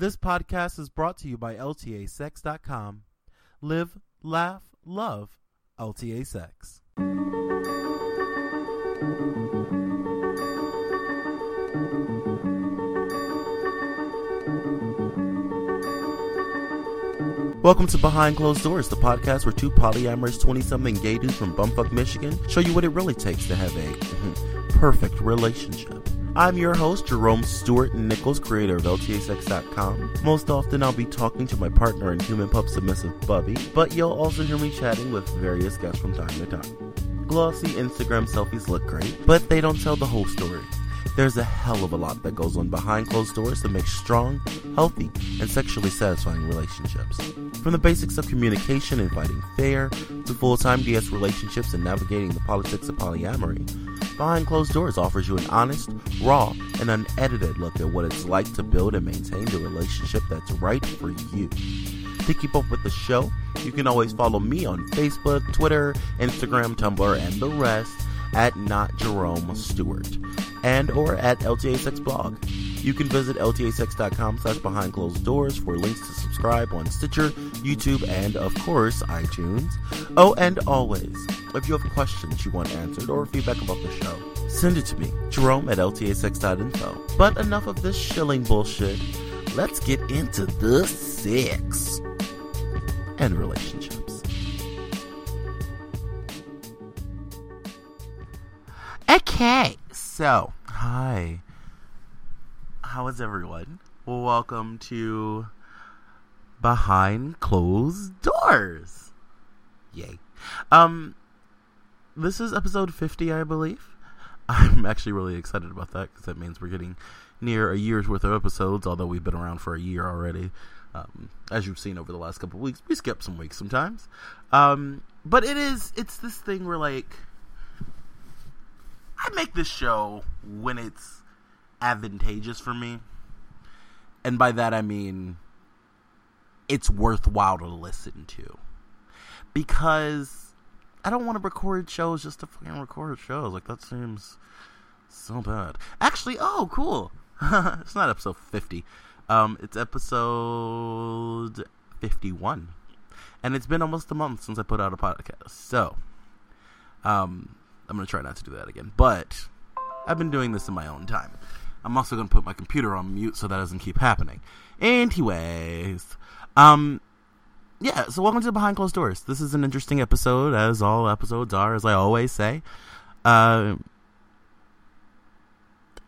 This podcast is brought to you by LTASex.com. Live, laugh, love LTA Sex. Welcome to Behind Closed Doors, the podcast where two polyamorous 20 something gay dudes from Bumfuck, Michigan show you what it really takes to have a perfect relationship. I'm your host, Jerome Stewart Nichols, creator of LTASex.com. Most often, I'll be talking to my partner and human pup submissive Bubby, but you'll also hear me chatting with various guests from time to time. Glossy Instagram selfies look great, but they don't tell the whole story. There's a hell of a lot that goes on behind closed doors to make strong, healthy, and sexually satisfying relationships. From the basics of communication and fighting fair, to full-time DS relationships and navigating the politics of polyamory, Behind Closed Doors offers you an honest, raw, and unedited look at what it's like to build and maintain the relationship that's right for you. To keep up with the show, you can always follow me on Facebook, Twitter, Instagram, Tumblr, and the rest at not Jerome Stewart and or at LTA Sex blog. You can visit ltasex.com slash behind closed doors for links to subscribe on Stitcher, YouTube, and of course iTunes. Oh, and always, if you have questions you want answered or feedback about the show, send it to me, Jerome at ltasex.info. But enough of this shilling bullshit. Let's get into the sex and relationships. Okay, so hi. How is everyone? Well, welcome to Behind Closed Doors. Yay. Um this is episode 50, I believe. I'm actually really excited about that because that means we're getting near a year's worth of episodes, although we've been around for a year already. Um, as you've seen over the last couple weeks, we skip some weeks sometimes. Um, but it is, it's this thing where, like, I make this show when it's advantageous for me. And by that I mean it's worthwhile to listen to. Because I don't want to record shows just to fucking record shows. Like that seems so bad. Actually, oh cool. it's not episode 50. Um it's episode 51. And it's been almost a month since I put out a podcast. So, um I'm going to try not to do that again. But I've been doing this in my own time. I'm also going to put my computer on mute so that doesn't keep happening. Anyways, um, yeah, so welcome to Behind Closed Doors. This is an interesting episode, as all episodes are, as I always say. Uh,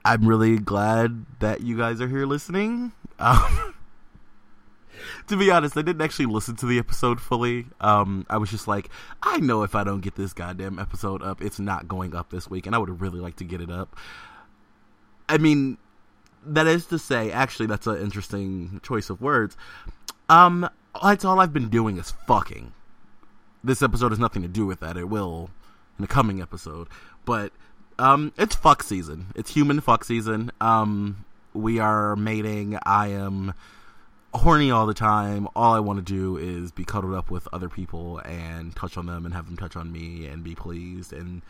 I'm really glad that you guys are here listening. Um, to be honest, I didn't actually listen to the episode fully. Um, I was just like, I know if I don't get this goddamn episode up, it's not going up this week, and I would really like to get it up. I mean, that is to say, actually, that's an interesting choice of words. Um, that's all I've been doing is fucking. This episode has nothing to do with that. It will in the coming episode, but um, it's fuck season. It's human fuck season. Um, we are mating. I am horny all the time. All I want to do is be cuddled up with other people and touch on them and have them touch on me and be pleased and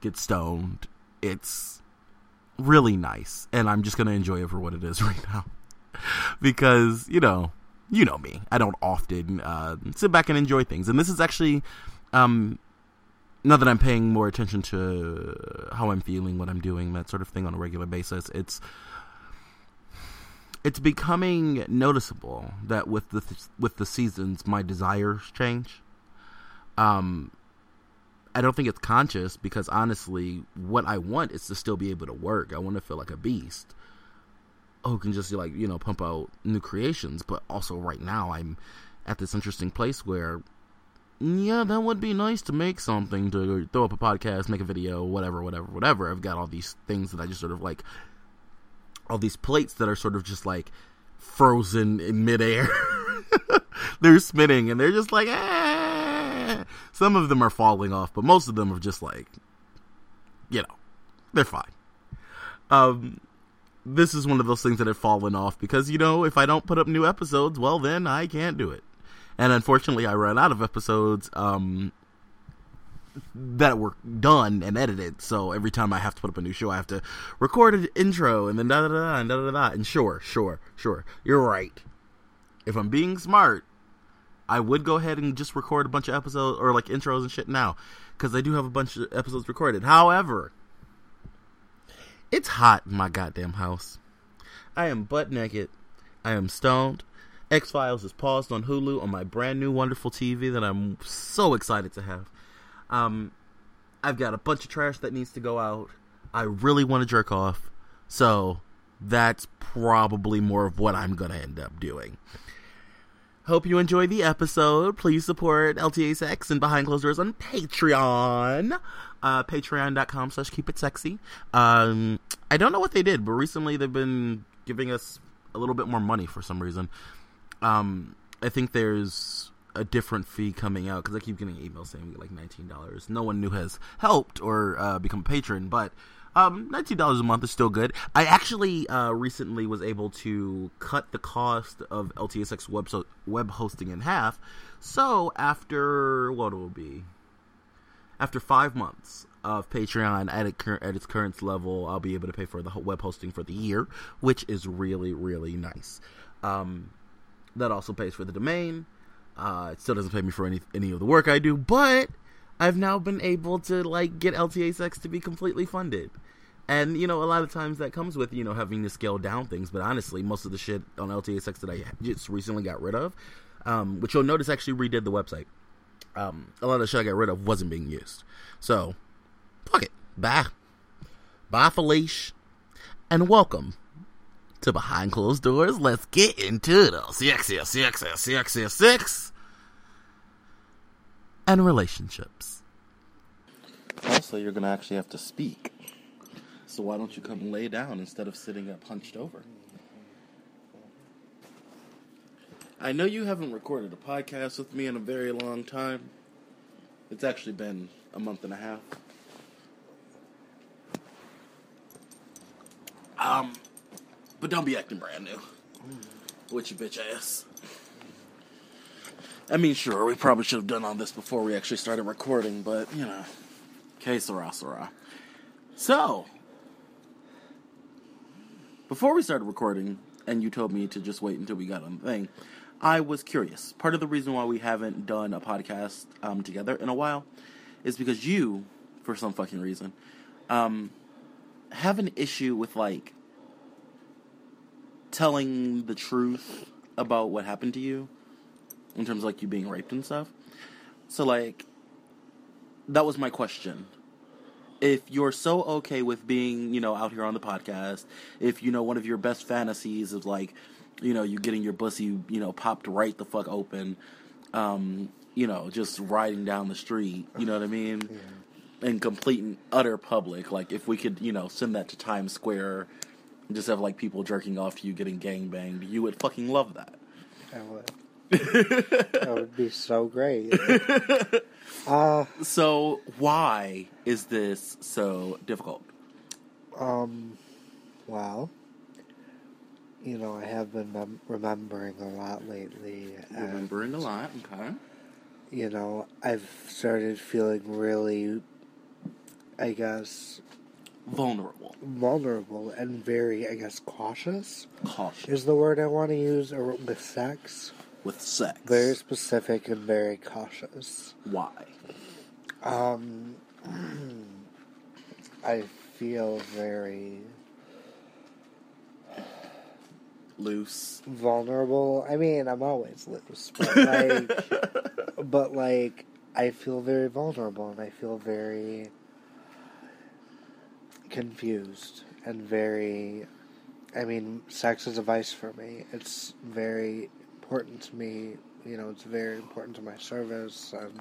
get stoned. It's really nice, and I'm just gonna enjoy it for what it is right now because you know, you know me. I don't often uh, sit back and enjoy things, and this is actually. Um, now that I'm paying more attention to how I'm feeling, what I'm doing, that sort of thing on a regular basis, it's it's becoming noticeable that with the with the seasons, my desires change. Um, I don't think it's conscious because honestly, what I want is to still be able to work. I want to feel like a beast who can just like you know pump out new creations. But also, right now, I'm at this interesting place where, yeah, that would be nice to make something to throw up a podcast, make a video, whatever, whatever, whatever. I've got all these things that I just sort of like all these plates that are sort of just like frozen in midair. they're spinning and they're just like, ah, Some of them are falling off, but most of them are just like, you know, they're fine. Um, this is one of those things that have fallen off because, you know, if I don't put up new episodes, well, then I can't do it. And unfortunately, I ran out of episodes, um, that were done and edited. So every time I have to put up a new show, I have to record an intro and then da da da da da da. And sure, sure, sure, you're right. If I'm being smart, I would go ahead and just record a bunch of episodes or like intros and shit now because I do have a bunch of episodes recorded. However, it's hot in my goddamn house. I am butt naked. I am stoned. X Files is paused on Hulu on my brand new wonderful TV that I'm so excited to have. Um, I've got a bunch of trash that needs to go out. I really want to jerk off, so that's probably more of what I'm gonna end up doing. Hope you enjoyed the episode. Please support LTA Sex and Behind Closed Doors on Patreon. Uh, Patreon.com slash keep it sexy. Um, I don't know what they did, but recently they've been giving us a little bit more money for some reason. Um, I think there's a different fee coming out because I keep getting emails saying we get like nineteen dollars. No one new has helped or uh, become a patron, but um, nineteen dollars a month is still good. I actually uh, recently was able to cut the cost of LTSX web so- web hosting in half. So after what will be after five months of Patreon at, it, at its current level, I'll be able to pay for the web hosting for the year, which is really really nice. Um, that also pays for the domain. Uh, it still doesn't pay me for any any of the work I do, but I've now been able to like get LTASex to be completely funded. And you know, a lot of times that comes with you know having to scale down things. But honestly, most of the shit on LTASex that I just recently got rid of, um, which you'll notice actually redid the website. Um, a lot of the shit I got rid of wasn't being used. So, fuck it. Bye. Bye, Felice. And welcome to Behind Closed Doors. Let's get into the sexy, sexy, sexy, six and relationships. Also, you're going to actually have to speak. So why don't you come lay down instead of sitting up hunched over? I know you haven't recorded a podcast with me in a very long time. It's actually been a month and a half. Um, but don't be acting brand new. With your bitch ass. I mean, sure, we probably should have done all this before we actually started recording, but, you know. Que sera, sera. So, before we started recording, and you told me to just wait until we got on the thing, I was curious. Part of the reason why we haven't done a podcast um, together in a while is because you, for some fucking reason, um, have an issue with, like, telling the truth about what happened to you in terms of like you being raped and stuff. So like that was my question. If you're so okay with being, you know, out here on the podcast, if you know one of your best fantasies is like, you know, you getting your pussy, you know, popped right the fuck open, um, you know, just riding down the street, you know what I mean? Yeah. In complete and utter public. Like if we could, you know, send that to Times Square just have like people jerking off to you getting gang banged, you would fucking love that. I would. That would be so great. uh, so why is this so difficult? Um, well, you know, I have been mem- remembering a lot lately. Remembering a lot, okay. You know, I've started feeling really, I guess, vulnerable. Vulnerable and very, I guess, cautious. Cautious is the word I want to use or with sex. With sex. Very specific and very cautious. Why? Um, I feel very loose, vulnerable. I mean, I'm always loose, but like, but like, I feel very vulnerable and I feel very confused and very I mean, sex is a vice for me. It's very important to me. You know, it's very important to my service, and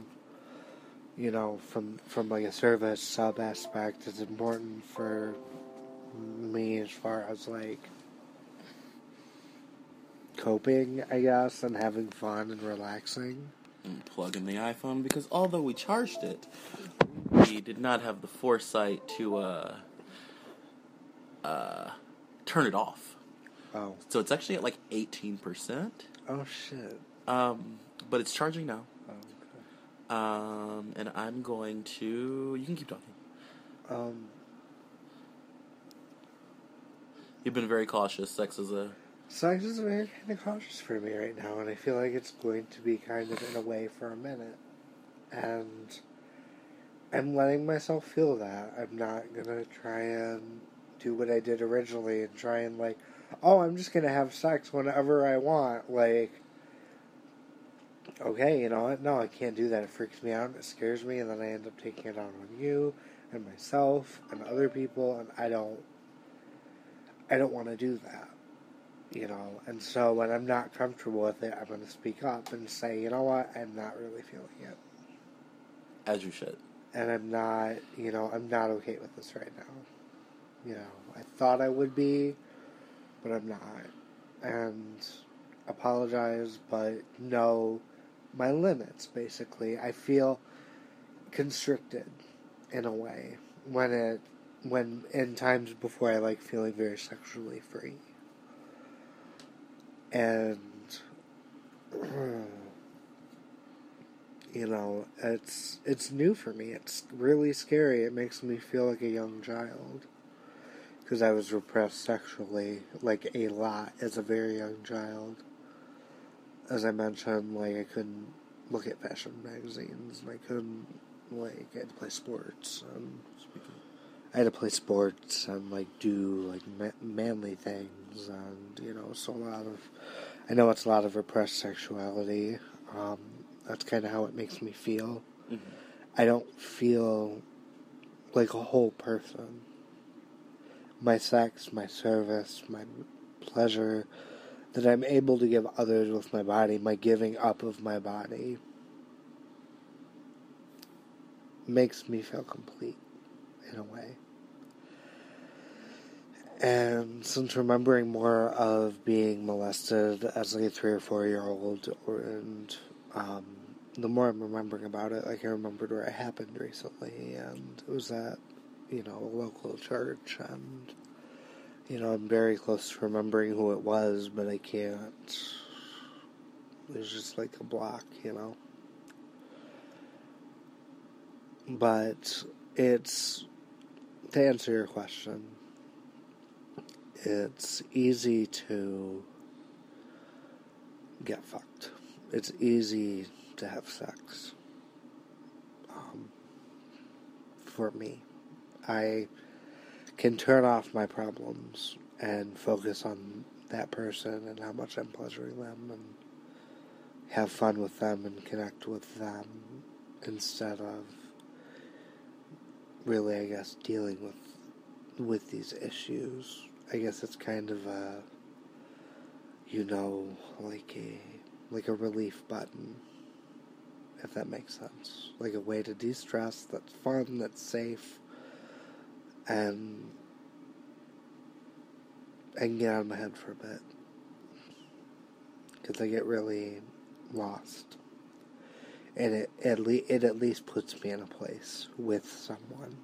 you know, from from like a service sub aspect, it's important for me as far as like coping, I guess, and having fun and relaxing. And plug in the iPhone because although we charged it, we did not have the foresight to uh, uh, turn it off. Oh. So it's actually at like 18%. Oh, shit. Um, but it's charging now. Oh, okay. Um, and I'm going to. You can keep talking. Um, You've been very cautious. Sex is a. sex is very kind of cautious for me right now, and I feel like it's going to be kind of in a way for a minute. And I'm letting myself feel that. I'm not gonna try and do what I did originally and try and like, oh, I'm just gonna have sex whenever I want. Like, okay, you know what? No, I can't do that. It freaks me out. It scares me, and then I end up taking it out on you and myself and other people, and I don't. I don't want to do that, you know. And so when I'm not comfortable with it, I'm going to speak up and say, you know what, I'm not really feeling it, As you should. and I'm not, you know, I'm not okay with this right now. You know, I thought I would be, but I'm not, and apologize, but know my limits. Basically, I feel constricted in a way when it when in times before I like feeling very sexually free. And you know, it's it's new for me. It's really scary. It makes me feel like a young child because I was repressed sexually like a lot as a very young child. As I mentioned, like I couldn't look at fashion magazines and I couldn't like I had to play sports and I had to play sports and like do like ma- manly things and you know so a lot of I know it's a lot of repressed sexuality. Um, that's kind of how it makes me feel. Mhm. I don't feel like a whole person. My sex, my service, my pleasure that I'm able to give others with my body, my giving up of my body, makes me feel complete in a way. And since remembering more of being molested as like a three or four year old, and um, the more I'm remembering about it, like I remembered where it happened recently, and it was at you know a local church, and you know I'm very close to remembering who it was, but I can't. There's just like a block, you know. But it's to answer your question. It's easy to get fucked. It's easy to have sex. Um, for me, I can turn off my problems and focus on that person and how much I'm pleasuring them and have fun with them and connect with them instead of really, I guess, dealing with with these issues. I guess it's kind of a, you know, like a like a relief button, if that makes sense. Like a way to de-stress that's fun, that's safe, and I can get out of my head for a bit. Because I get really lost, and it at le- it at least puts me in a place with someone.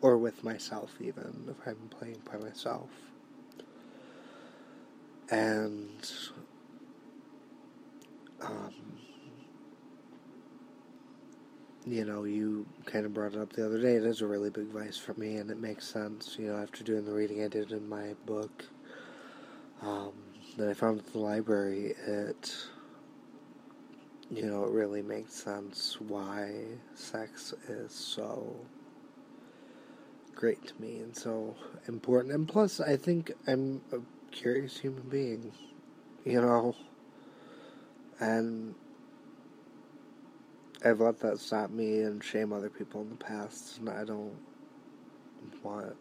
Or with myself, even if I'm playing by myself. And um, you know, you kind of brought it up the other day. It is a really big vice for me, and it makes sense. You know, after doing the reading I did in my book um, that I found at the library, it you know, it really makes sense why sex is so great to me and so important. And plus, I think I'm a curious human being, you know, and I've let that stop me and shame other people in the past, and I don't want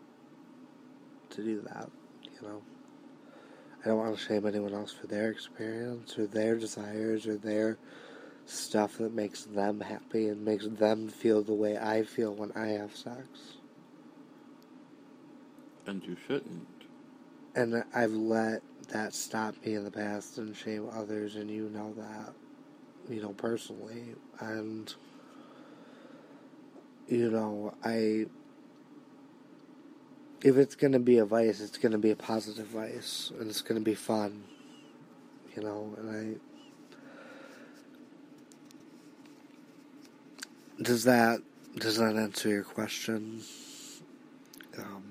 to do that, you know. I don't want to shame anyone else for their experience or their desires or their stuff that makes them happy and makes them feel the way I feel when I have sex. And you shouldn't. And I've let that stop me in the past and shame others, and you know that, you know, personally. And, you know, I. If it's going to be a vice, it's going to be a positive vice, and it's going to be fun, you know, and I. does that does that answer your question? Um,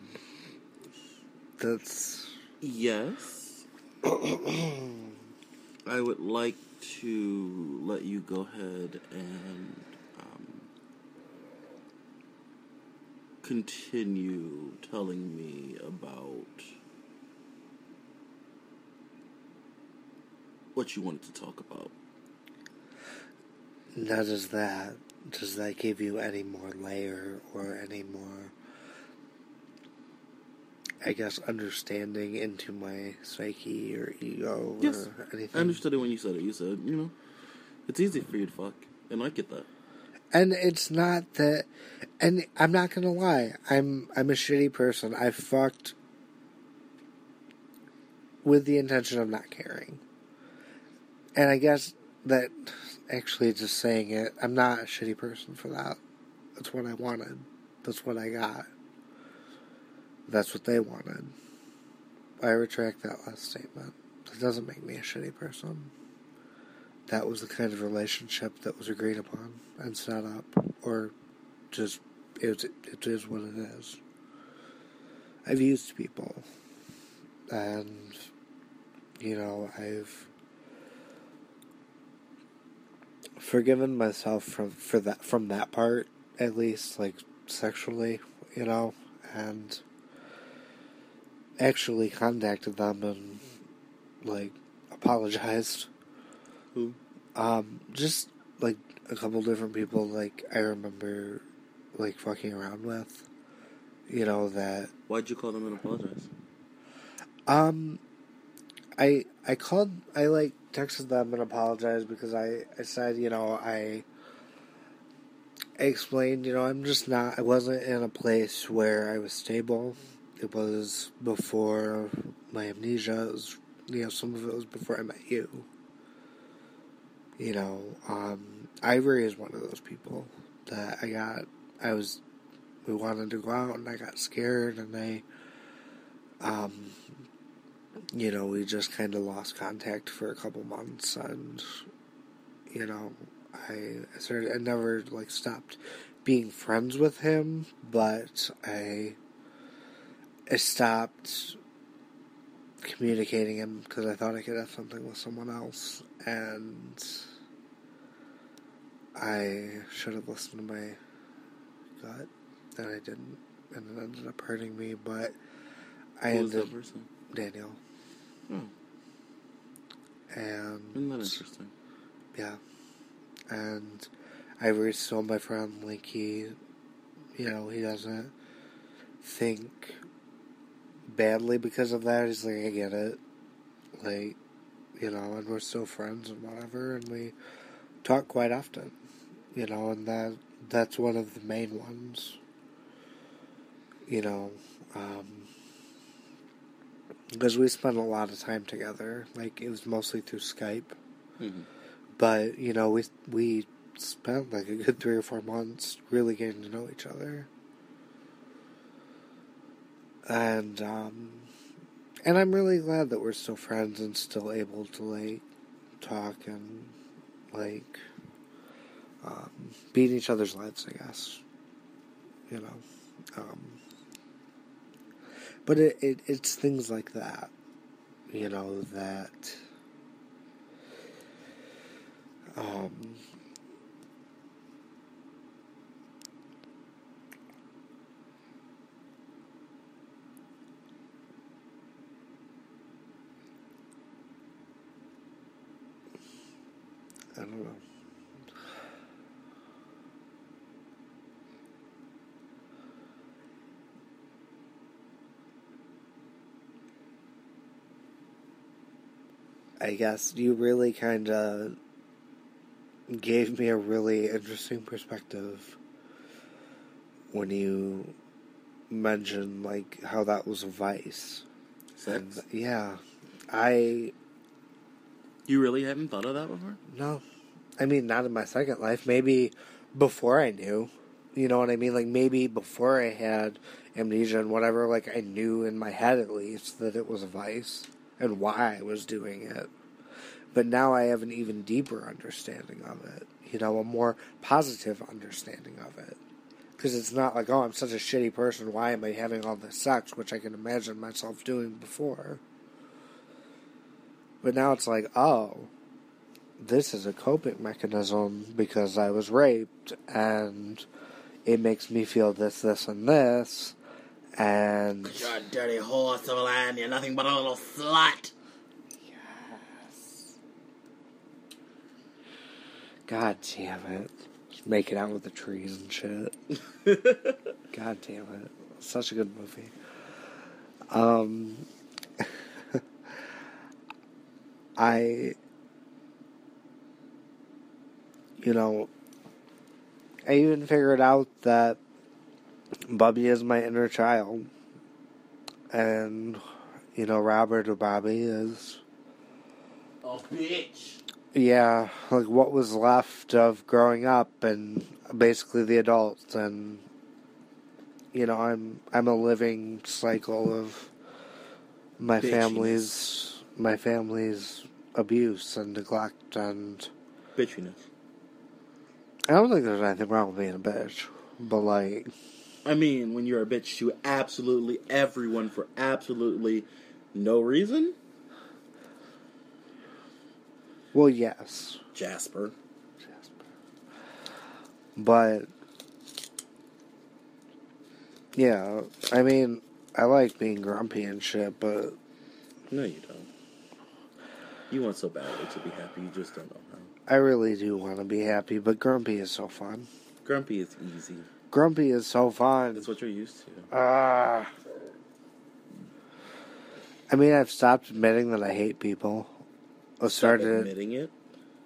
that's Yes. I would like to let you go ahead and um, continue telling me about what you wanted to talk about. now does that does that give you any more layer or any more I guess understanding into my psyche or ego Yes, or anything. I understood it when you said it. You said, you know, it's easy for you to fuck, and I get that. And it's not that, and I'm not gonna lie. I'm I'm a shitty person. I fucked with the intention of not caring, and I guess that actually just saying it, I'm not a shitty person for that. That's what I wanted. That's what I got. That's what they wanted. I retract that last statement. That doesn't make me a shitty person that was the kind of relationship that was agreed upon and set up, or just it, it is what it is. I've used people, and you know I've forgiven myself from for that from that part at least, like sexually, you know, and actually contacted them and like apologized. Who? Um, just like a couple different people, like I remember, like fucking around with, you know that. Why'd you call them and apologize? Um, I I called I like texted them and apologized because I I said you know I. I explained, you know, I'm just not. I wasn't in a place where I was stable. It was before my amnesia. It was, you know, some of it was before I met you. You know, um, Ivory is one of those people that I got. I was, we wanted to go out and I got scared and I, um, you know, we just kind of lost contact for a couple months and, you know, I, started, I never like stopped being friends with him, but I, I stopped communicating him because I thought I could have something with someone else, and I should have listened to my gut, and I didn't, and it ended up hurting me. But I Who was ended person? Daniel, Oh, and isn't that interesting? yeah, and Ivory's still my friend. Like he, you know, he doesn't think badly because of that. He's like, I get it, like, you know, and we're still friends and whatever, and we talk quite often, you know, and that that's one of the main ones. You know, um, because we spent a lot of time together. Like it was mostly through Skype hmm but you know we we spent like a good three or four months really getting to know each other and um and i'm really glad that we're still friends and still able to like talk and like um be in each other's lives i guess. You know? Um but it, it it's things like that you know that um, I don't know. I guess you really kind of gave me a really interesting perspective when you mentioned like how that was a vice. Sex? And, yeah, I You really haven't thought of that before? no, I mean not in my second life. Maybe before I knew, you know what I mean. Like maybe before I had amnesia and whatever. Like I knew in my head at least that it was a vice and why I was doing it. but now I have an even deeper understanding of it. You know, a more positive understanding of it. Because it's not like, oh, I'm such a shitty person. Why am I having all this sex? Which I can imagine myself doing before. But now it's like, oh, this is a coping mechanism because I was raped and it makes me feel this, this, and this. And. You're a dirty horse of a land. You're nothing but a little slut. Yes. God damn it. Just making out with the trees and shit. God damn it. Such a good movie. Um. I. You know, I even figured out that Bubby is my inner child. And, you know, Robert or Bobby is. A bitch. Yeah, like what was left of growing up and basically the adults and you know, I'm I'm a living cycle of my Bitchiness. family's my family's abuse and neglect and Bitchiness. I don't think there's anything wrong with being a bitch. But like I mean, when you're a bitch to absolutely everyone for absolutely no reason, well yes. Jasper. Jasper. But yeah, I mean, I like being grumpy and shit, but No, you don't. You want so badly to be happy, you just don't know how. I really do want to be happy. But grumpy is so fun. Grumpy is easy. Grumpy is so fun. That's what you're used to. Ah. I mean, I've stopped admitting that I hate people. I've Stop started. admitting it.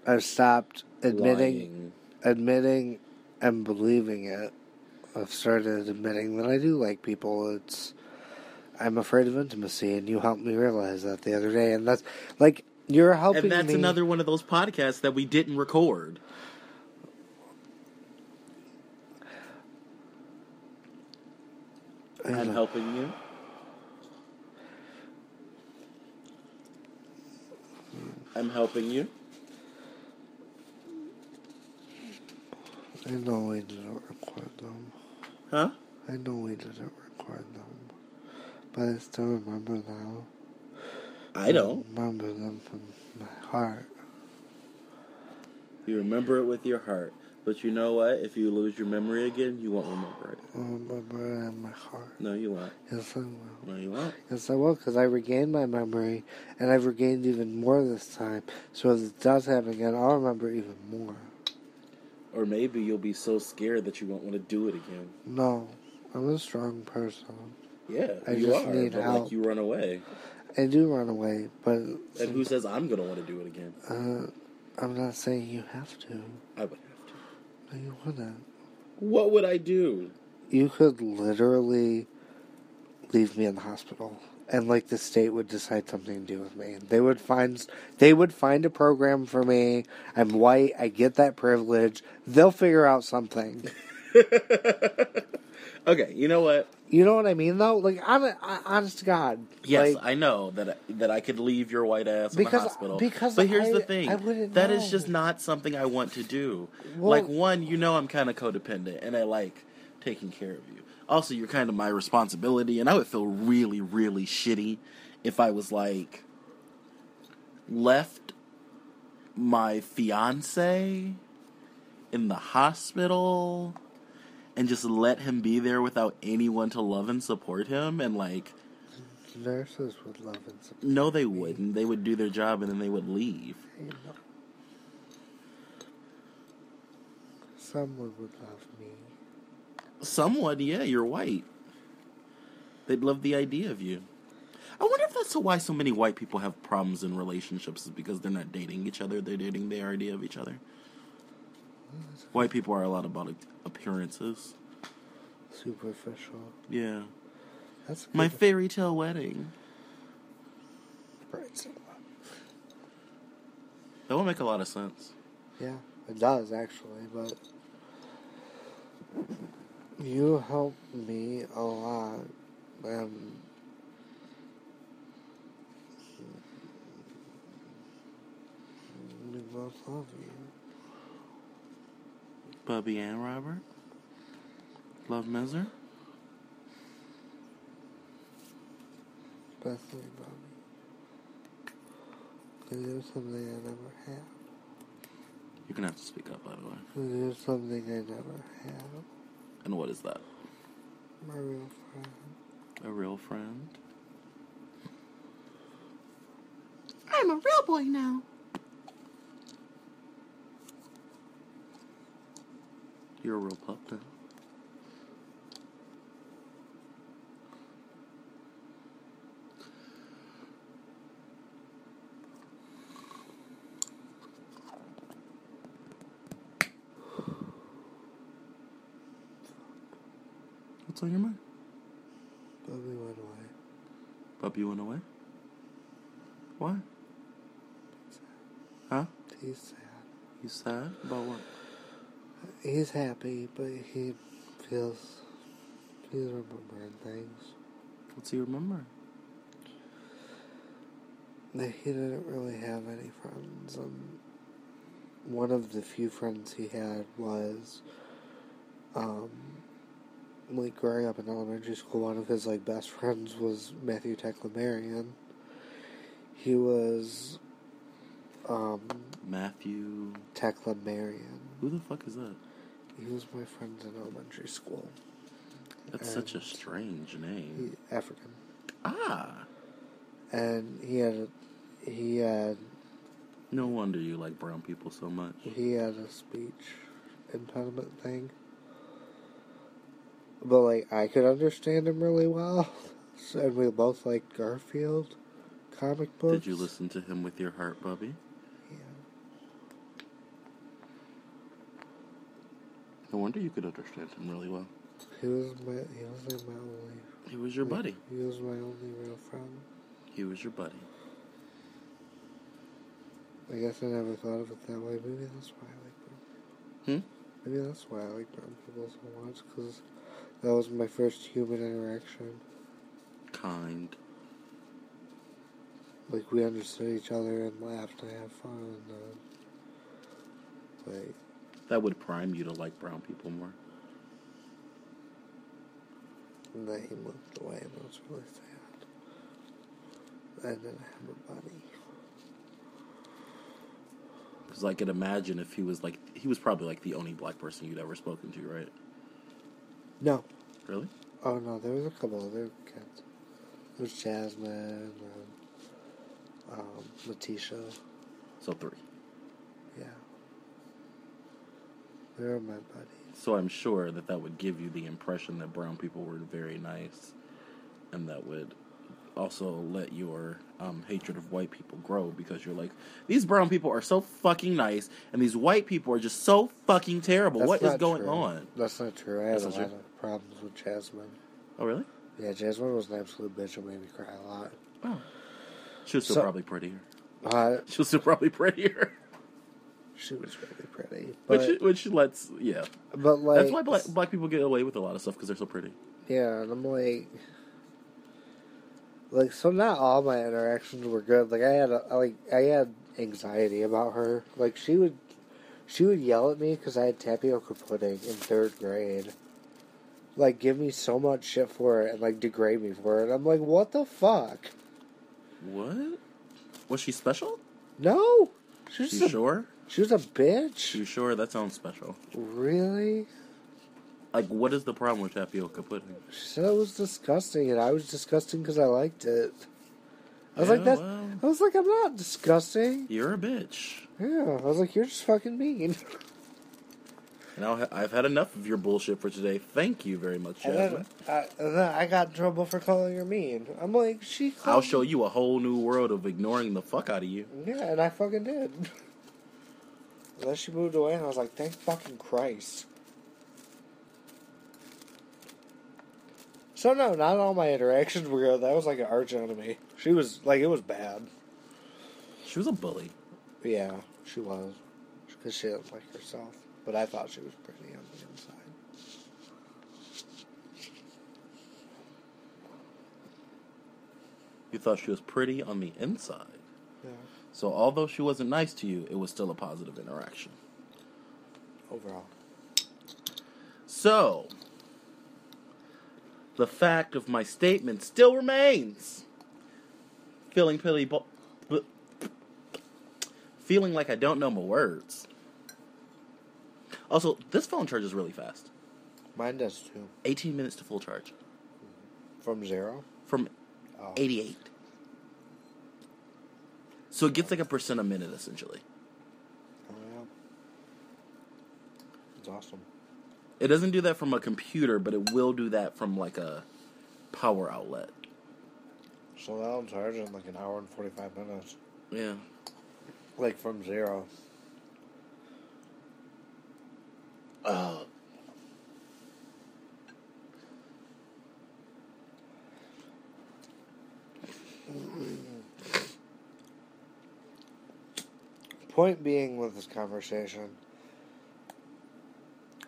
I've stopped admitting, lying. admitting, and believing it. I've started admitting that I do like people. It's. I'm afraid of intimacy, and you helped me realize that the other day. And that's like you're helping me. And that's me. another one of those podcasts that we didn't record. I'm helping you. I'm helping you. I know we didn't record them. Huh? I know we didn't record them, but I still remember now. I don't. remember them from my heart. You remember it with your heart. But you know what? If you lose your memory again, you won't remember it. I remember it in my heart. No, you won't. Yes, I will. No, you won't. Yes, I will, because I regained my memory, and I've regained even more this time. So if it does happen again, I'll remember even more. Or maybe you'll be so scared that you won't want to do it again. No, I'm a strong person. Yeah, I you just are. need but help. like you run away. I do run away, but And who says I'm gonna want to do it again? uh, I'm not saying you have to. I would have to. No, you wouldn't. What would I do? You could literally leave me in the hospital, and like the state would decide something to do with me. They would find they would find a program for me. I'm white. I get that privilege. They'll figure out something. Okay, you know what? You know what I mean, though. Like, hon- honest to God. Yes, Like, I know that I, that I could leave your white ass in the hospital. because but here's I- the thing: I that is know. just not something I want to do. Well- like one, you know, I'm kind of codependent, and I like taking care of you. Also, you're kind of my responsibility, and I would feel really, really shitty if I was like left my fiance in the hospital and just let him be there without anyone to love and support him and like nurses would love and support. no they wouldn't they would do their job and then they would leave you know. Someone would love me. someone yeah you're white they'd love the idea of you i wonder if that's why so many white people have problems in relationships is because they're not dating each other they're dating their idea of each other white people are a lot about appearances Superficial. yeah That's my good fairy tale wedding bright side. that would make a lot of sense Yeah, it does actually, but you help me a lot. Um, both love you. Bubby and Robert? Love Miser? Especially Bobby. Because it was something I never have? You're gonna have to speak up, by the way. Because it was something I never have? And what is that? My real friend. A real friend? I'm a real boy now. You're a real pup now. What's on your mind? Bobby went away. Pup, you went away? Why? Huh? He's sad. You sad about what? He's happy, but he feels he's remembering things What's he remembering? that he didn't really have any friends. And one of the few friends he had was, um, like growing up in elementary school. One of his like best friends was Matthew Teclamarian. He was, um, Matthew. Teclamarian. Who the fuck is that? He was my friend in elementary school. That's such a strange name. He, African. Ah! and he had he had No wonder you like brown people so much. he had a speech impediment thing but like i could understand him really well and we both liked garfield comic books Did you listen to him with your heart, Bubby? yeah No wonder you could understand him really well. he was my he was like my only He was your buddy. he was my only real friend He was your buddy. i guess i never thought of it that way maybe that's why i like Hmm? maybe that's why i like brown people so much because that was my first human interaction Kind. like we understood each other and laughed and had fun and uh, like That would prime you to like brown people more. and then he moved away and it was really sad. And then I have a buddy. Because I could imagine if he was like, he was probably like the only black person you'd ever spoken to, right? No. Really? Oh no, there was a couple other kids. There was Jasmine and um, Letitia. So three. Yeah. They were my buddies. So I'm sure that that would give you the impression that brown people were very nice, and that would also let your um, hatred of white people grow because you're like, these brown people are so fucking nice, and these white people are just so fucking terrible. That's what is going true. on? That's not true. I had That's a lot true? of problems with Jasmine. Oh, really? Yeah, Jasmine was an absolute bitch and made me cry a lot. Oh. She was still So- probably prettier. Uh, She was still probably prettier. she was really pretty. But, which, which lets, yeah. but like, That's why black, black people get away with a lot of stuff because they're so pretty. Yeah, and I'm like, like so. Not all my interactions were good. Like I had, a, like I had anxiety about her. Like she would, she would yell at me because I had tapioca pudding in third grade. Like give me so much shit for it and like degrade me for it. I'm like, what the fuck? What? Was she special? No, she was You a, sure? She was a bitch. You sure? That sounds special. Really? Like, what is the problem with tapioca pudding? She said it was disgusting, and I was disgusting because I liked it. I was Yeah, like, that. well. I was like, I'm not disgusting. You're a bitch. Yeah, I was like, you're just fucking mean. Now I've had enough of your bullshit for today. Thank you very much, And Jasmine. then, I, and then I got in trouble for calling her mean. I'm like, she. I'll show you a whole new world of ignoring the fuck out of you. Yeah, and I fucking did. Then she moved away, and I was like, thank fucking Christ. So no, not all my interactions were good. That was like an arch enemy. She was like, it was bad. She was a bully. Yeah, she was. Because she didn't like herself. But I thought she was pretty on the inside. You thought she was pretty on the inside. So although she wasn't nice to you, it was still a positive interaction. Overall. So, the fact of my statement still remains. Feeling bu- bu- feeling like I don't know my words. Also, this phone charges really fast. Mine does too. 18 minutes to full charge From zero? from Oh. 88. So it gets like a percent a minute essentially. Oh, yeah. It's awesome. It doesn't do that from a computer, but it will do that from like a power outlet. So that'll charge in like an hour and 45 minutes. Yeah. Like from zero. Oh. Point being with this conversation,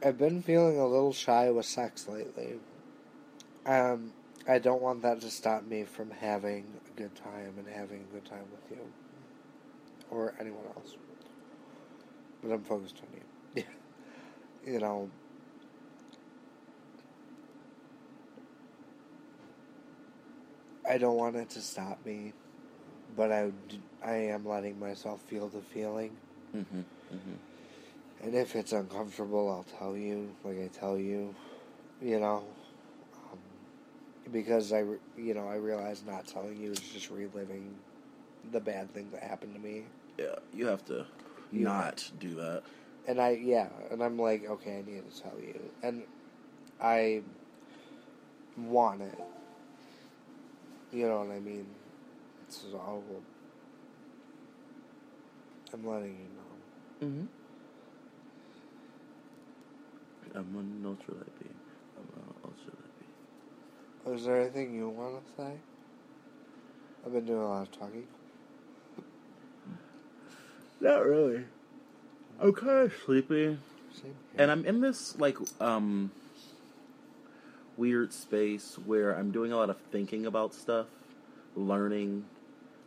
I've been feeling a little shy with sex lately. Um, I don't want that to stop me from having a good time and having a good time with you. Or anyone else. But I'm focused on you. you know, I don't want it to stop me, but I, I am letting myself feel the feeling. Mm-hmm. Mm-hmm. And if it's uncomfortable, I'll tell you, like I tell you, you know, um, because I, re- you know, I realize not telling you is just reliving the bad thing that happened to me. Yeah, you have to You- not do that. And I, yeah, and I'm like, okay, I need to tell you, and I want it. You know what I mean? So I'm letting you know. Mm-hmm. I'm an ultra light beam. I'm an ultra light beam. Is there anything you want to say? I've been doing a lot of talking. Not really. I'm kind of sleepy, Same and I'm in this like um weird space where I'm doing a lot of thinking about stuff, learning,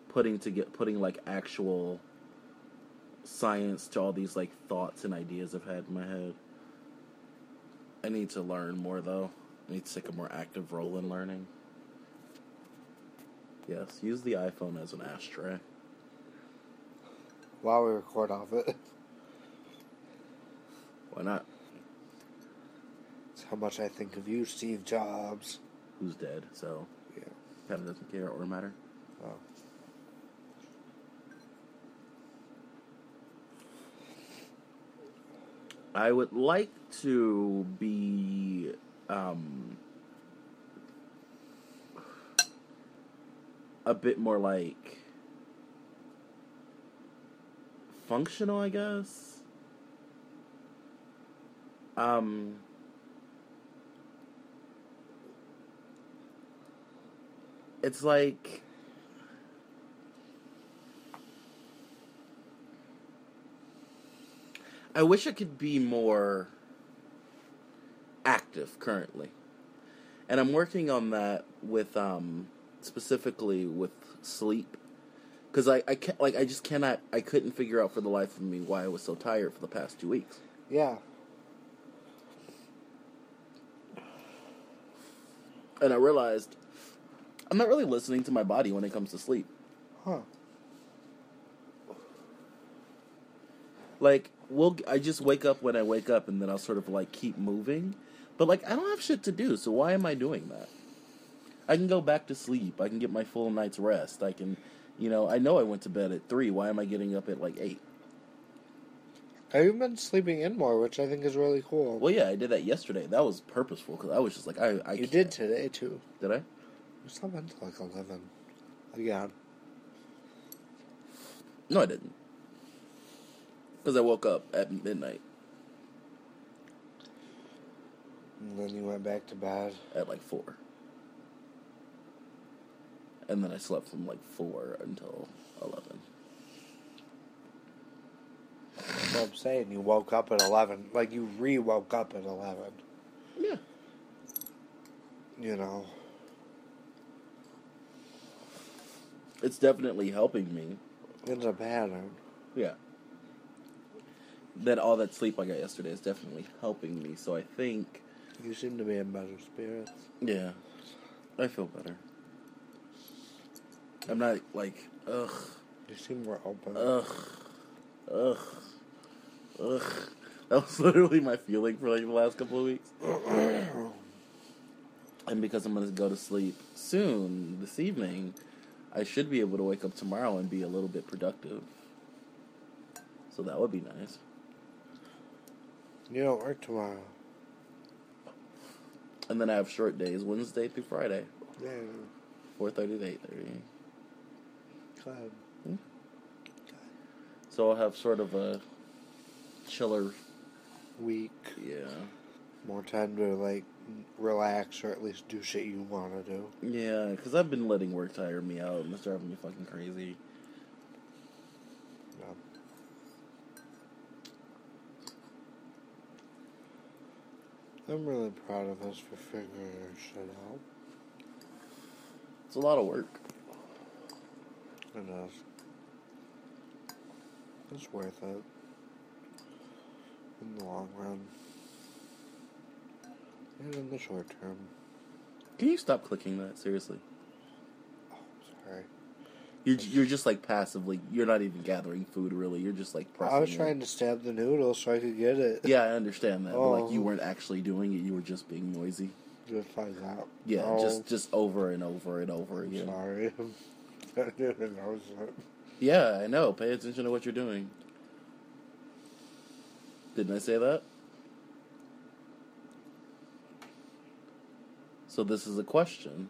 putting to get putting like actual science to all these like thoughts and ideas I've had in my head. I need to learn more though. I need to take a more active role in learning. Yes, use the iPhone as an ashtray. while we record off it. Why not? It's how much I think of you, Steve Jobs. Who's dead? So Yeah. kind of doesn't care or matter. Oh. I would like to be um, a bit more like functional, I guess. Um, it's like I wish I could be more active currently. And I'm working on that with um specifically with sleep cuz I I can't like I just cannot I couldn't figure out for the life of me why I was so tired for the past 2 weeks. Yeah. And I realized I'm not really listening to my body when it comes to sleep. Huh. Like, we'll I just wake up when I wake up, and then I'll sort of like keep moving. But like, I don't have shit to do, so why am I doing that? I can go back to sleep. I can get my full night's rest. I can, you know, I know I went to bed at three. Why am I getting up at like eight? I've even been sleeping in more, which I think is really cool. Well, yeah, I did that yesterday. That was purposeful because I was just like, I, I you can't- did today, too. Did I? You slept until like 11. Again. No, I didn't. Because I woke up at midnight And then you went back to bed. at like four, and then I slept from like four until eleven. That's what I'm saying. You woke up at 11. Like, you re woke up at 11. Yeah. You know? it's definitely helping me It's a pattern. Yeah. That all that sleep I got yesterday is definitely helping me. So I think, You seem to be in better spirits. yeah, I feel better. I'm not like ugh, You seem more open. ugh, ugh, ugh. That was literally my feeling for like the last couple of weeks. and because I'm gonna go to sleep soon this evening, I should be able to wake up tomorrow and be a little bit productive. So that would be nice. You don't work tomorrow. And then I have short days, Wednesday through Friday, Yeah. four thirty to eight thirty. Glad. Hmm? So I'll have sort of a chiller. Week. Yeah, More time to like relax or at least do shit you want to do. yeah, because I've been letting work tire me out, and it's driving me fucking crazy. Um, I'm really proud of us for figuring our shit out. It's a lot of work. It is. It's worth it. In the long run. And in the short term. Can you stop clicking that seriously? Oh, sorry. You're you're just like passively. You're not even gathering food really. You're just like pressing. I was it. trying to stab the noodle so I could get it. Yeah, I understand that. But like you Oh. weren't actually doing it. You were just being noisy. Just find out. Yeah, Oh, just just over and over and over again. sorry. I didn't notice it. Yeah, I know. Pay attention to what you're doing. Didn't I say that? So this is a question.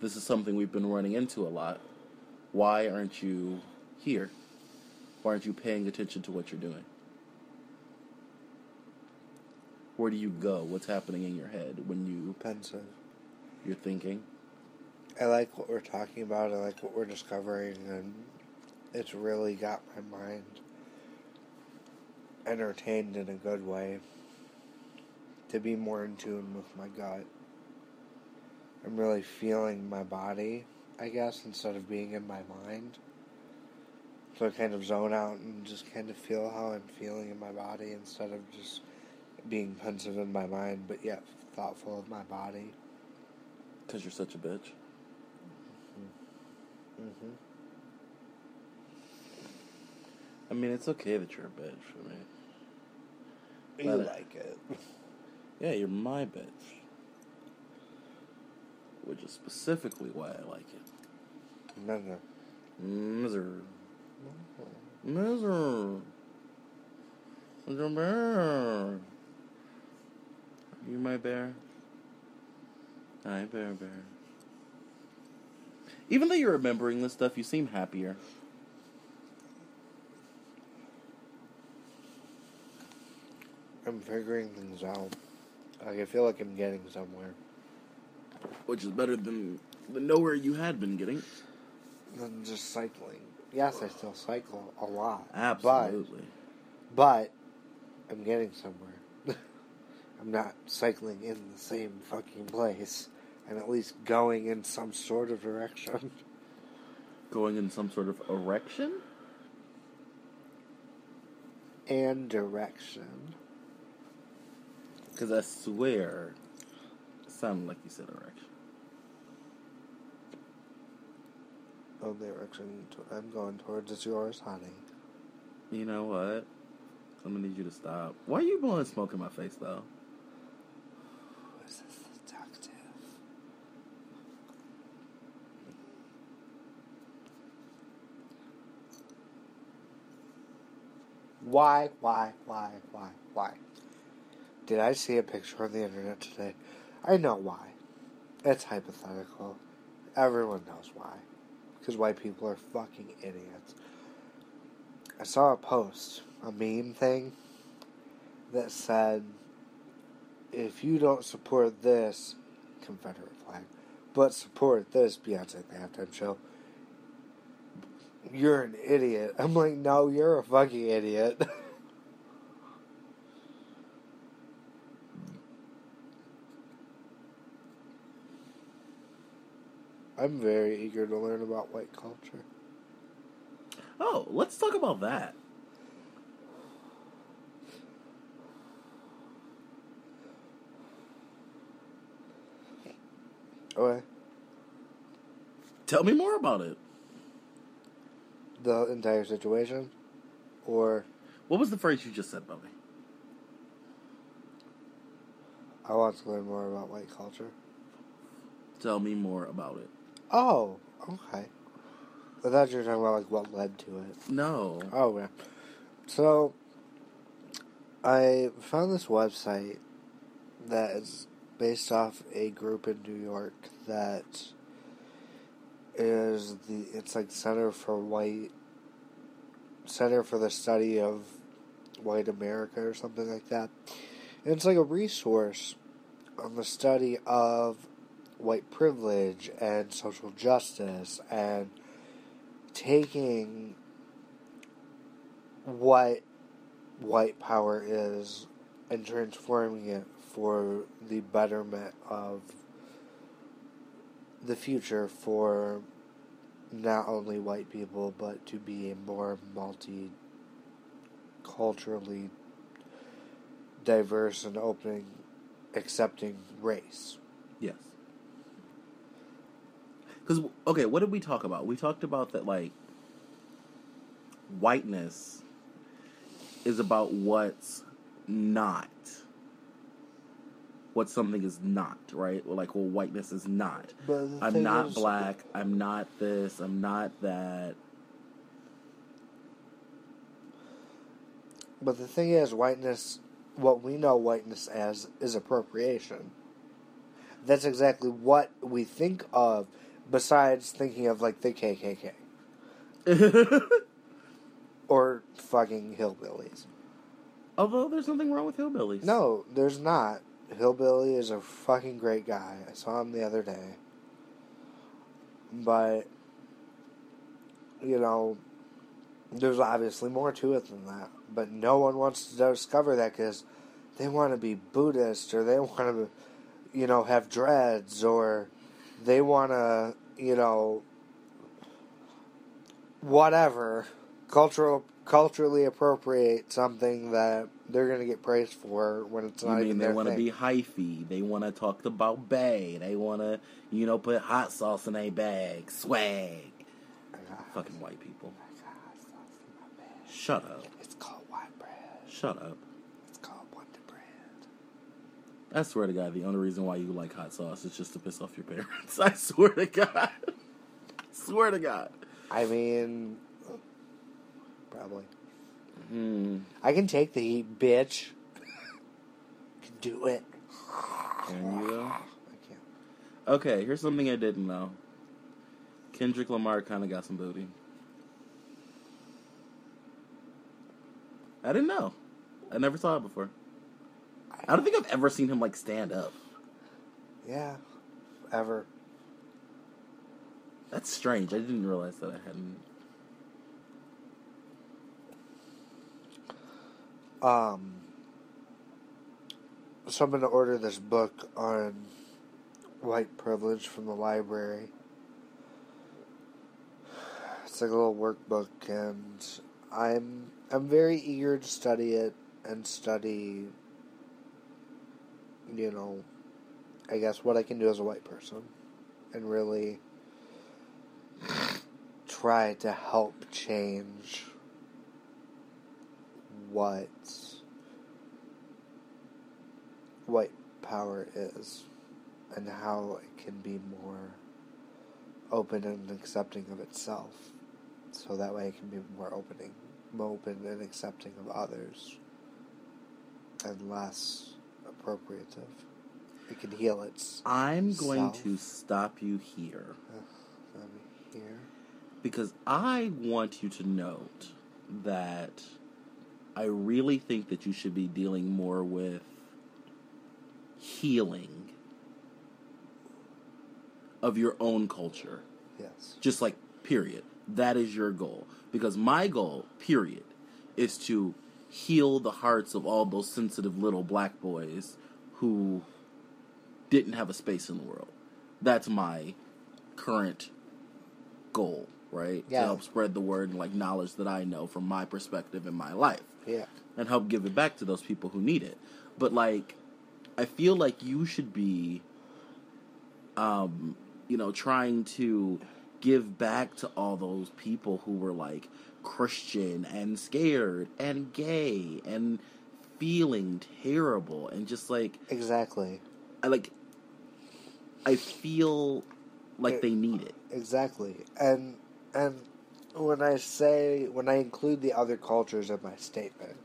This is something we've been running into a lot. Why aren't you here? Why aren't you paying attention to what you're doing? Where do you go? What's happening in your head when you Pensive. you're thinking? I like what we're talking about. I like what we're discovering, and it's really got my mind entertained in a good way. To be more in tune with my gut. I'm really feeling my body, I guess, instead of being in my mind. So I kind of zone out and just kind of feel how I'm feeling in my body instead of just being pensive in my mind, but yet thoughtful of my body. Because you're such a bitch. Mm-hmm. I mean, it's okay that you're a bitch. I mean, You like it. Yeah, you're my bitch. Which is specifically why I like it. No, no. Miser. Miser. Miser bear. You my bear? Hi, bear bear. Even though you're remembering this stuff, you seem happier. I'm figuring things out. Like I feel like I'm getting somewhere. Which is better than the nowhere you had been getting. Than just cycling. Yes, I still cycle a lot. Absolutely. But, but I'm getting somewhere. I'm not cycling in the same fucking place. I'm at least going in some sort of direction. Going in some sort of erection? And direction. Because I swear, it sounded like you said erection. Oh, direction. to- I'm going towards it's yours, honey. You know what? I'm gonna need you to stop. Why are you blowing smoke in my face, though? This is seductive. Why, why, why, why, why? Did I see a picture on the internet today? I know why. It's hypothetical. Everyone knows why. Because white people are fucking idiots. I saw a post, a meme thing, that said, if you don't support this Confederate flag, but support this Beyonce the halftime show, you're an idiot. I'm like, no, you're a fucking idiot. I'm very eager to learn about white culture. Oh, let's talk about that. Okay. Tell me more about it. The entire situation, or What was the phrase you just said, Bobby? I want to learn more about white culture. Tell me more about it. Oh, okay. I thought you were talking about like what led to it. No. Oh yeah. So I found this website that is based off a group in New York that is the it's like Center for White Center for the Study of White America or something like that. And it's like a resource on the study of white privilege and social justice and taking what white power is and transforming it for the betterment of the future for not only white people but to be a more multi culturally diverse and open accepting race. Yes. Because okay, what did we talk about? We talked about that like whiteness is about what's not. What something is not, right? Well, like, well, whiteness is not. I'm not black. I'm not this. I'm not that. But the thing is, whiteness, what we know whiteness as, is appropriation. That's exactly what we think of, besides thinking of, like, the KKK. Or fucking hillbillies. Although there's nothing wrong with hillbillies. No, there's not. Hillbilly is a fucking great guy. I saw him the other day. But, you know, there's obviously more to it than that. But no one wants to discover that because they want to be Buddhist or they want to, you know, have dreads or they want to, you know, whatever cultural culturally appropriate something that they're going to get praised for when it's not. You mean they want to be hyphy? They want to talk about bay. They want to, you know, put hot sauce in a bag. Swag. Fucking white people. Shut up. It's called white bread. Shut up. It's called Wonder Bread. I swear to God, the only reason why you like hot sauce is just to piss off your parents. I swear to God. I swear to God. I mean, probably. Hmm. I can take the heat, bitch. can do it. Can you though? I can't. Okay, here's something I didn't know. Kendrick Lamar kind of got some booty. I didn't know. I never saw it before. I don't think I've ever seen him like stand up. Yeah, ever. That's strange. I didn't realize that I hadn't. Um, so I'm going to order this book on white privilege from the library. It's like a little workbook, and I'm I'm very eager to study it and study. You know, I guess what I can do as a white person, and really try to help change what white power is and how it can be more open and accepting of itself so that way it can be more opening more open and accepting of others and less appropriative it can heal its I'm going Self. to stop you here me hear because I want you to note that I really think that you should be dealing more with healing of your own culture. yes Just like, period. That is your goal. Because my goal, period, is to heal the hearts of all those sensitive little black boys who didn't have a space in the world. That's my current goal. right? Yeah. To help spread the word and like knowledge that I know from my perspective in my life Yeah. and help give it back to those people who need it. But like I feel like you should be um you know trying to give back to all those people who were like Christian and scared and gay and feeling terrible and just like Exactly. I like I feel like they need it. Exactly. And and when I say when I include the other cultures in my statement,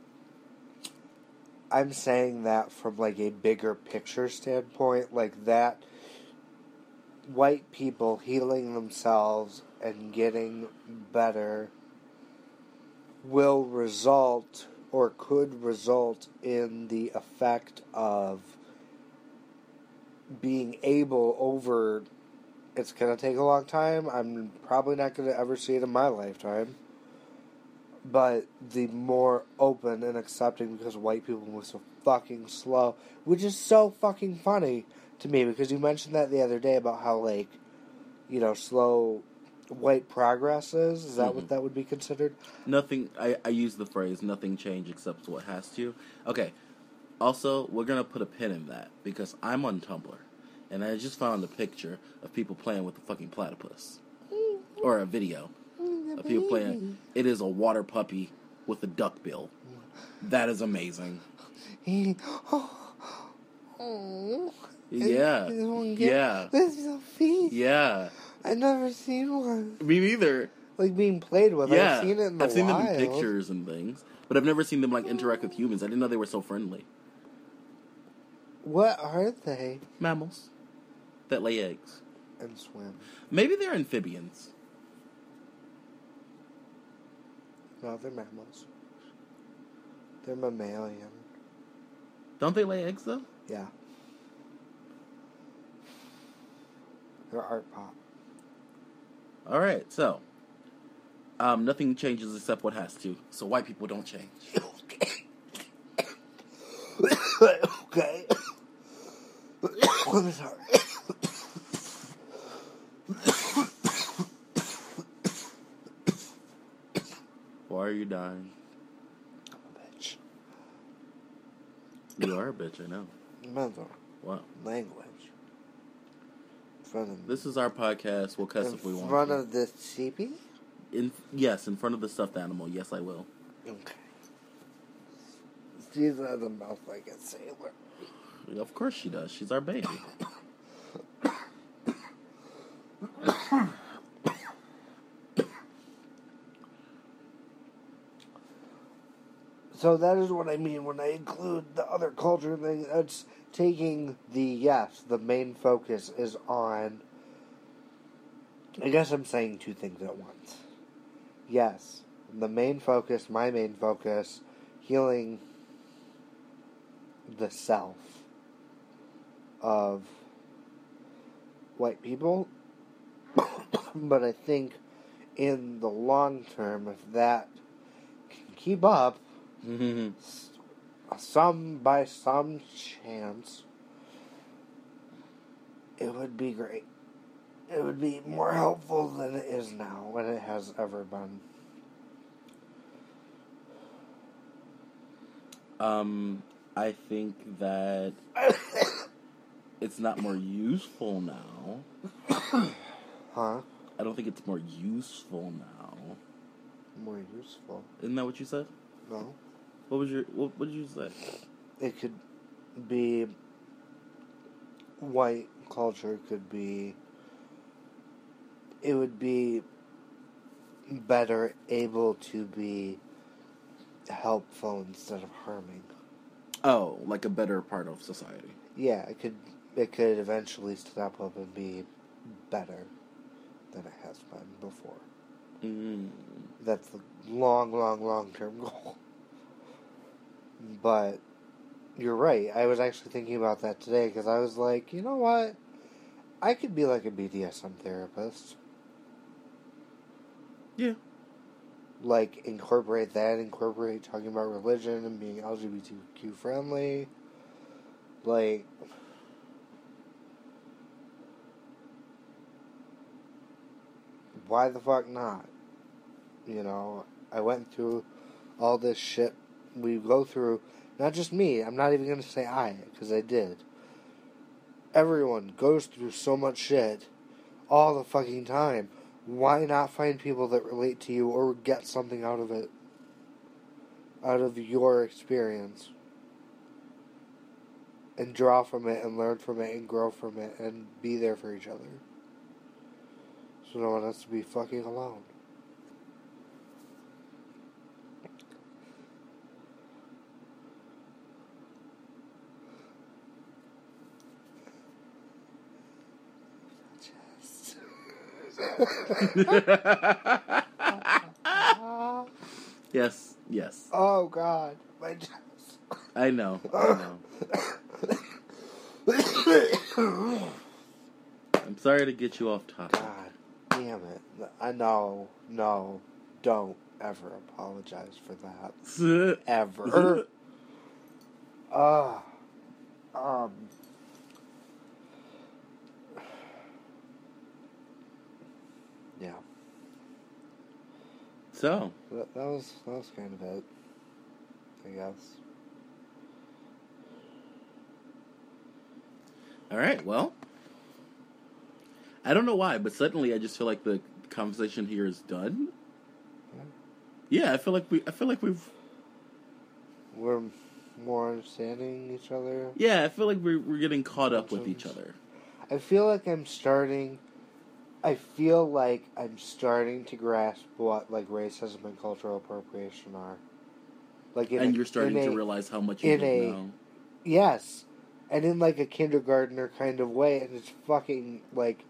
I'm saying that from like a bigger picture standpoint, like that white people healing themselves and getting better will result or could result in the effect of being able over it's going to take a long time. I'm probably not going to ever see it in my lifetime. But the more open and accepting because white people move so fucking slow, which is so fucking funny to me because you mentioned that the other day about how, like, you know, slow white progress is. Is that what Mhm. that would be considered? Nothing I, I use the phrase nothing change except what has to. Okay. Also, we're gonna put a pin in that because I'm on Tumblr and I just found a picture of people playing with a fucking platypus. Mm-hmm. Or a video mm-hmm. of people playing mm-hmm. it is a water puppy with a duck bill. That is amazing. Yeah. Yeah. This is a feast. Yeah. I've never seen one. Me neither. Like being played with. Yeah. I've seen it in the I've seen them in pictures and things. But I've never seen them like interact with humans. I didn't know they were so friendly. What are they? Mammals that lay eggs. And swim. Maybe they're amphibians. No, they're mammals. They're mammalian. Don't they lay eggs though? Yeah. They're art pop. All right, so um, nothing changes except what has to. So white people don't change. okay. I'm sorry. Why are you dying? I'm a bitch. You are a bitch, I know. Mental. What? Language. Front of This is our podcast. We'll cuss in if we want. In front to. of the CP? In yes, in front of the stuffed animal. Yes, I will. Okay. She's out of the mouth like a sailor. Of course she does. She's our baby. So that is what I mean when I include the other culture thing. It's taking the yes, the main focus is on. I guess I'm saying two things at once. Yes, the main focus, my main focus, healing the self of white people. but I think in the long term, if that can keep up, some by some chance it would be great it would be more helpful than it is now and it has ever been um, I think that it's not more useful now. huh I don't think it's more useful now. more useful Isn't that what you said? no What was your what, what did you say? it could be white culture could be it would be better able to be helpful instead of harming Oh, like a better part of society. yeah it could it could eventually step up and be better than it has been before Mm. that's the long long long term goal but you're right i was actually thinking about that today because i was like you know what i could be like a bdsm therapist Yeah. like incorporate that incorporate talking about religion and being lgbtq friendly like why the fuck not? You know, I went through all this shit we go through. Not just me. I'm not even gonna say I, because I did. Everyone goes through so much shit all the fucking time. Why not find people that relate to you or get something out of it? Out of your experience. And draw from it and learn from it and grow from it and be there for each other. So no one has to be fucking alone. yes, yes. Oh God, my chest. I know. I know. I'm sorry to get you off topic. God damn it! I know. No, don't ever apologize for that. Ever. Ah. um. Yeah, so, that, that was that was kind of it. I guess. all right. Well, I don't know why, but suddenly I just feel like the conversation here is done. Yeah, I feel like we. I feel like we've. We're more understanding each other. Yeah, I feel like we're we're getting caught up with each other. I feel like I'm starting. I feel like I'm starting to grasp what like racism and cultural appropriation are. Like, and a- you're starting in to a- realize how much you in a- know. Yes, and in like a kindergartner kind of way, and it's fucking like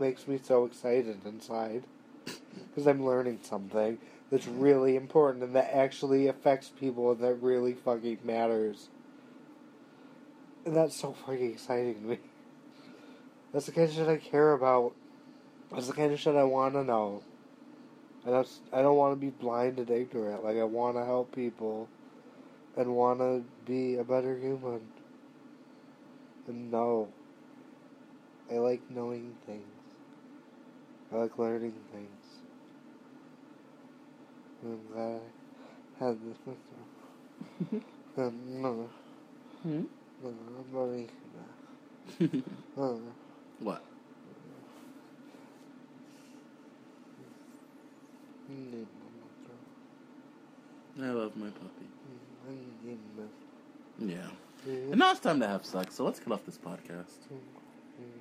makes me so excited inside because I'm learning something that's really important and that actually affects people and that really fucking matters. And that's so fucking exciting to me. That's the kind of shit I care about. That's the kind of shit I want to know. And that's, I don't want to be blind and ignorant. Like, I want to help people and want to be a better human. And know. I like knowing things. I like learning things. I'm glad I had this with you. Um, no, Hmm? no, I'm not eating that. Uh, what? Mm, I love my puppy. mm, Yeah. mm, And now it's time to have sex, so let's cut off this podcast.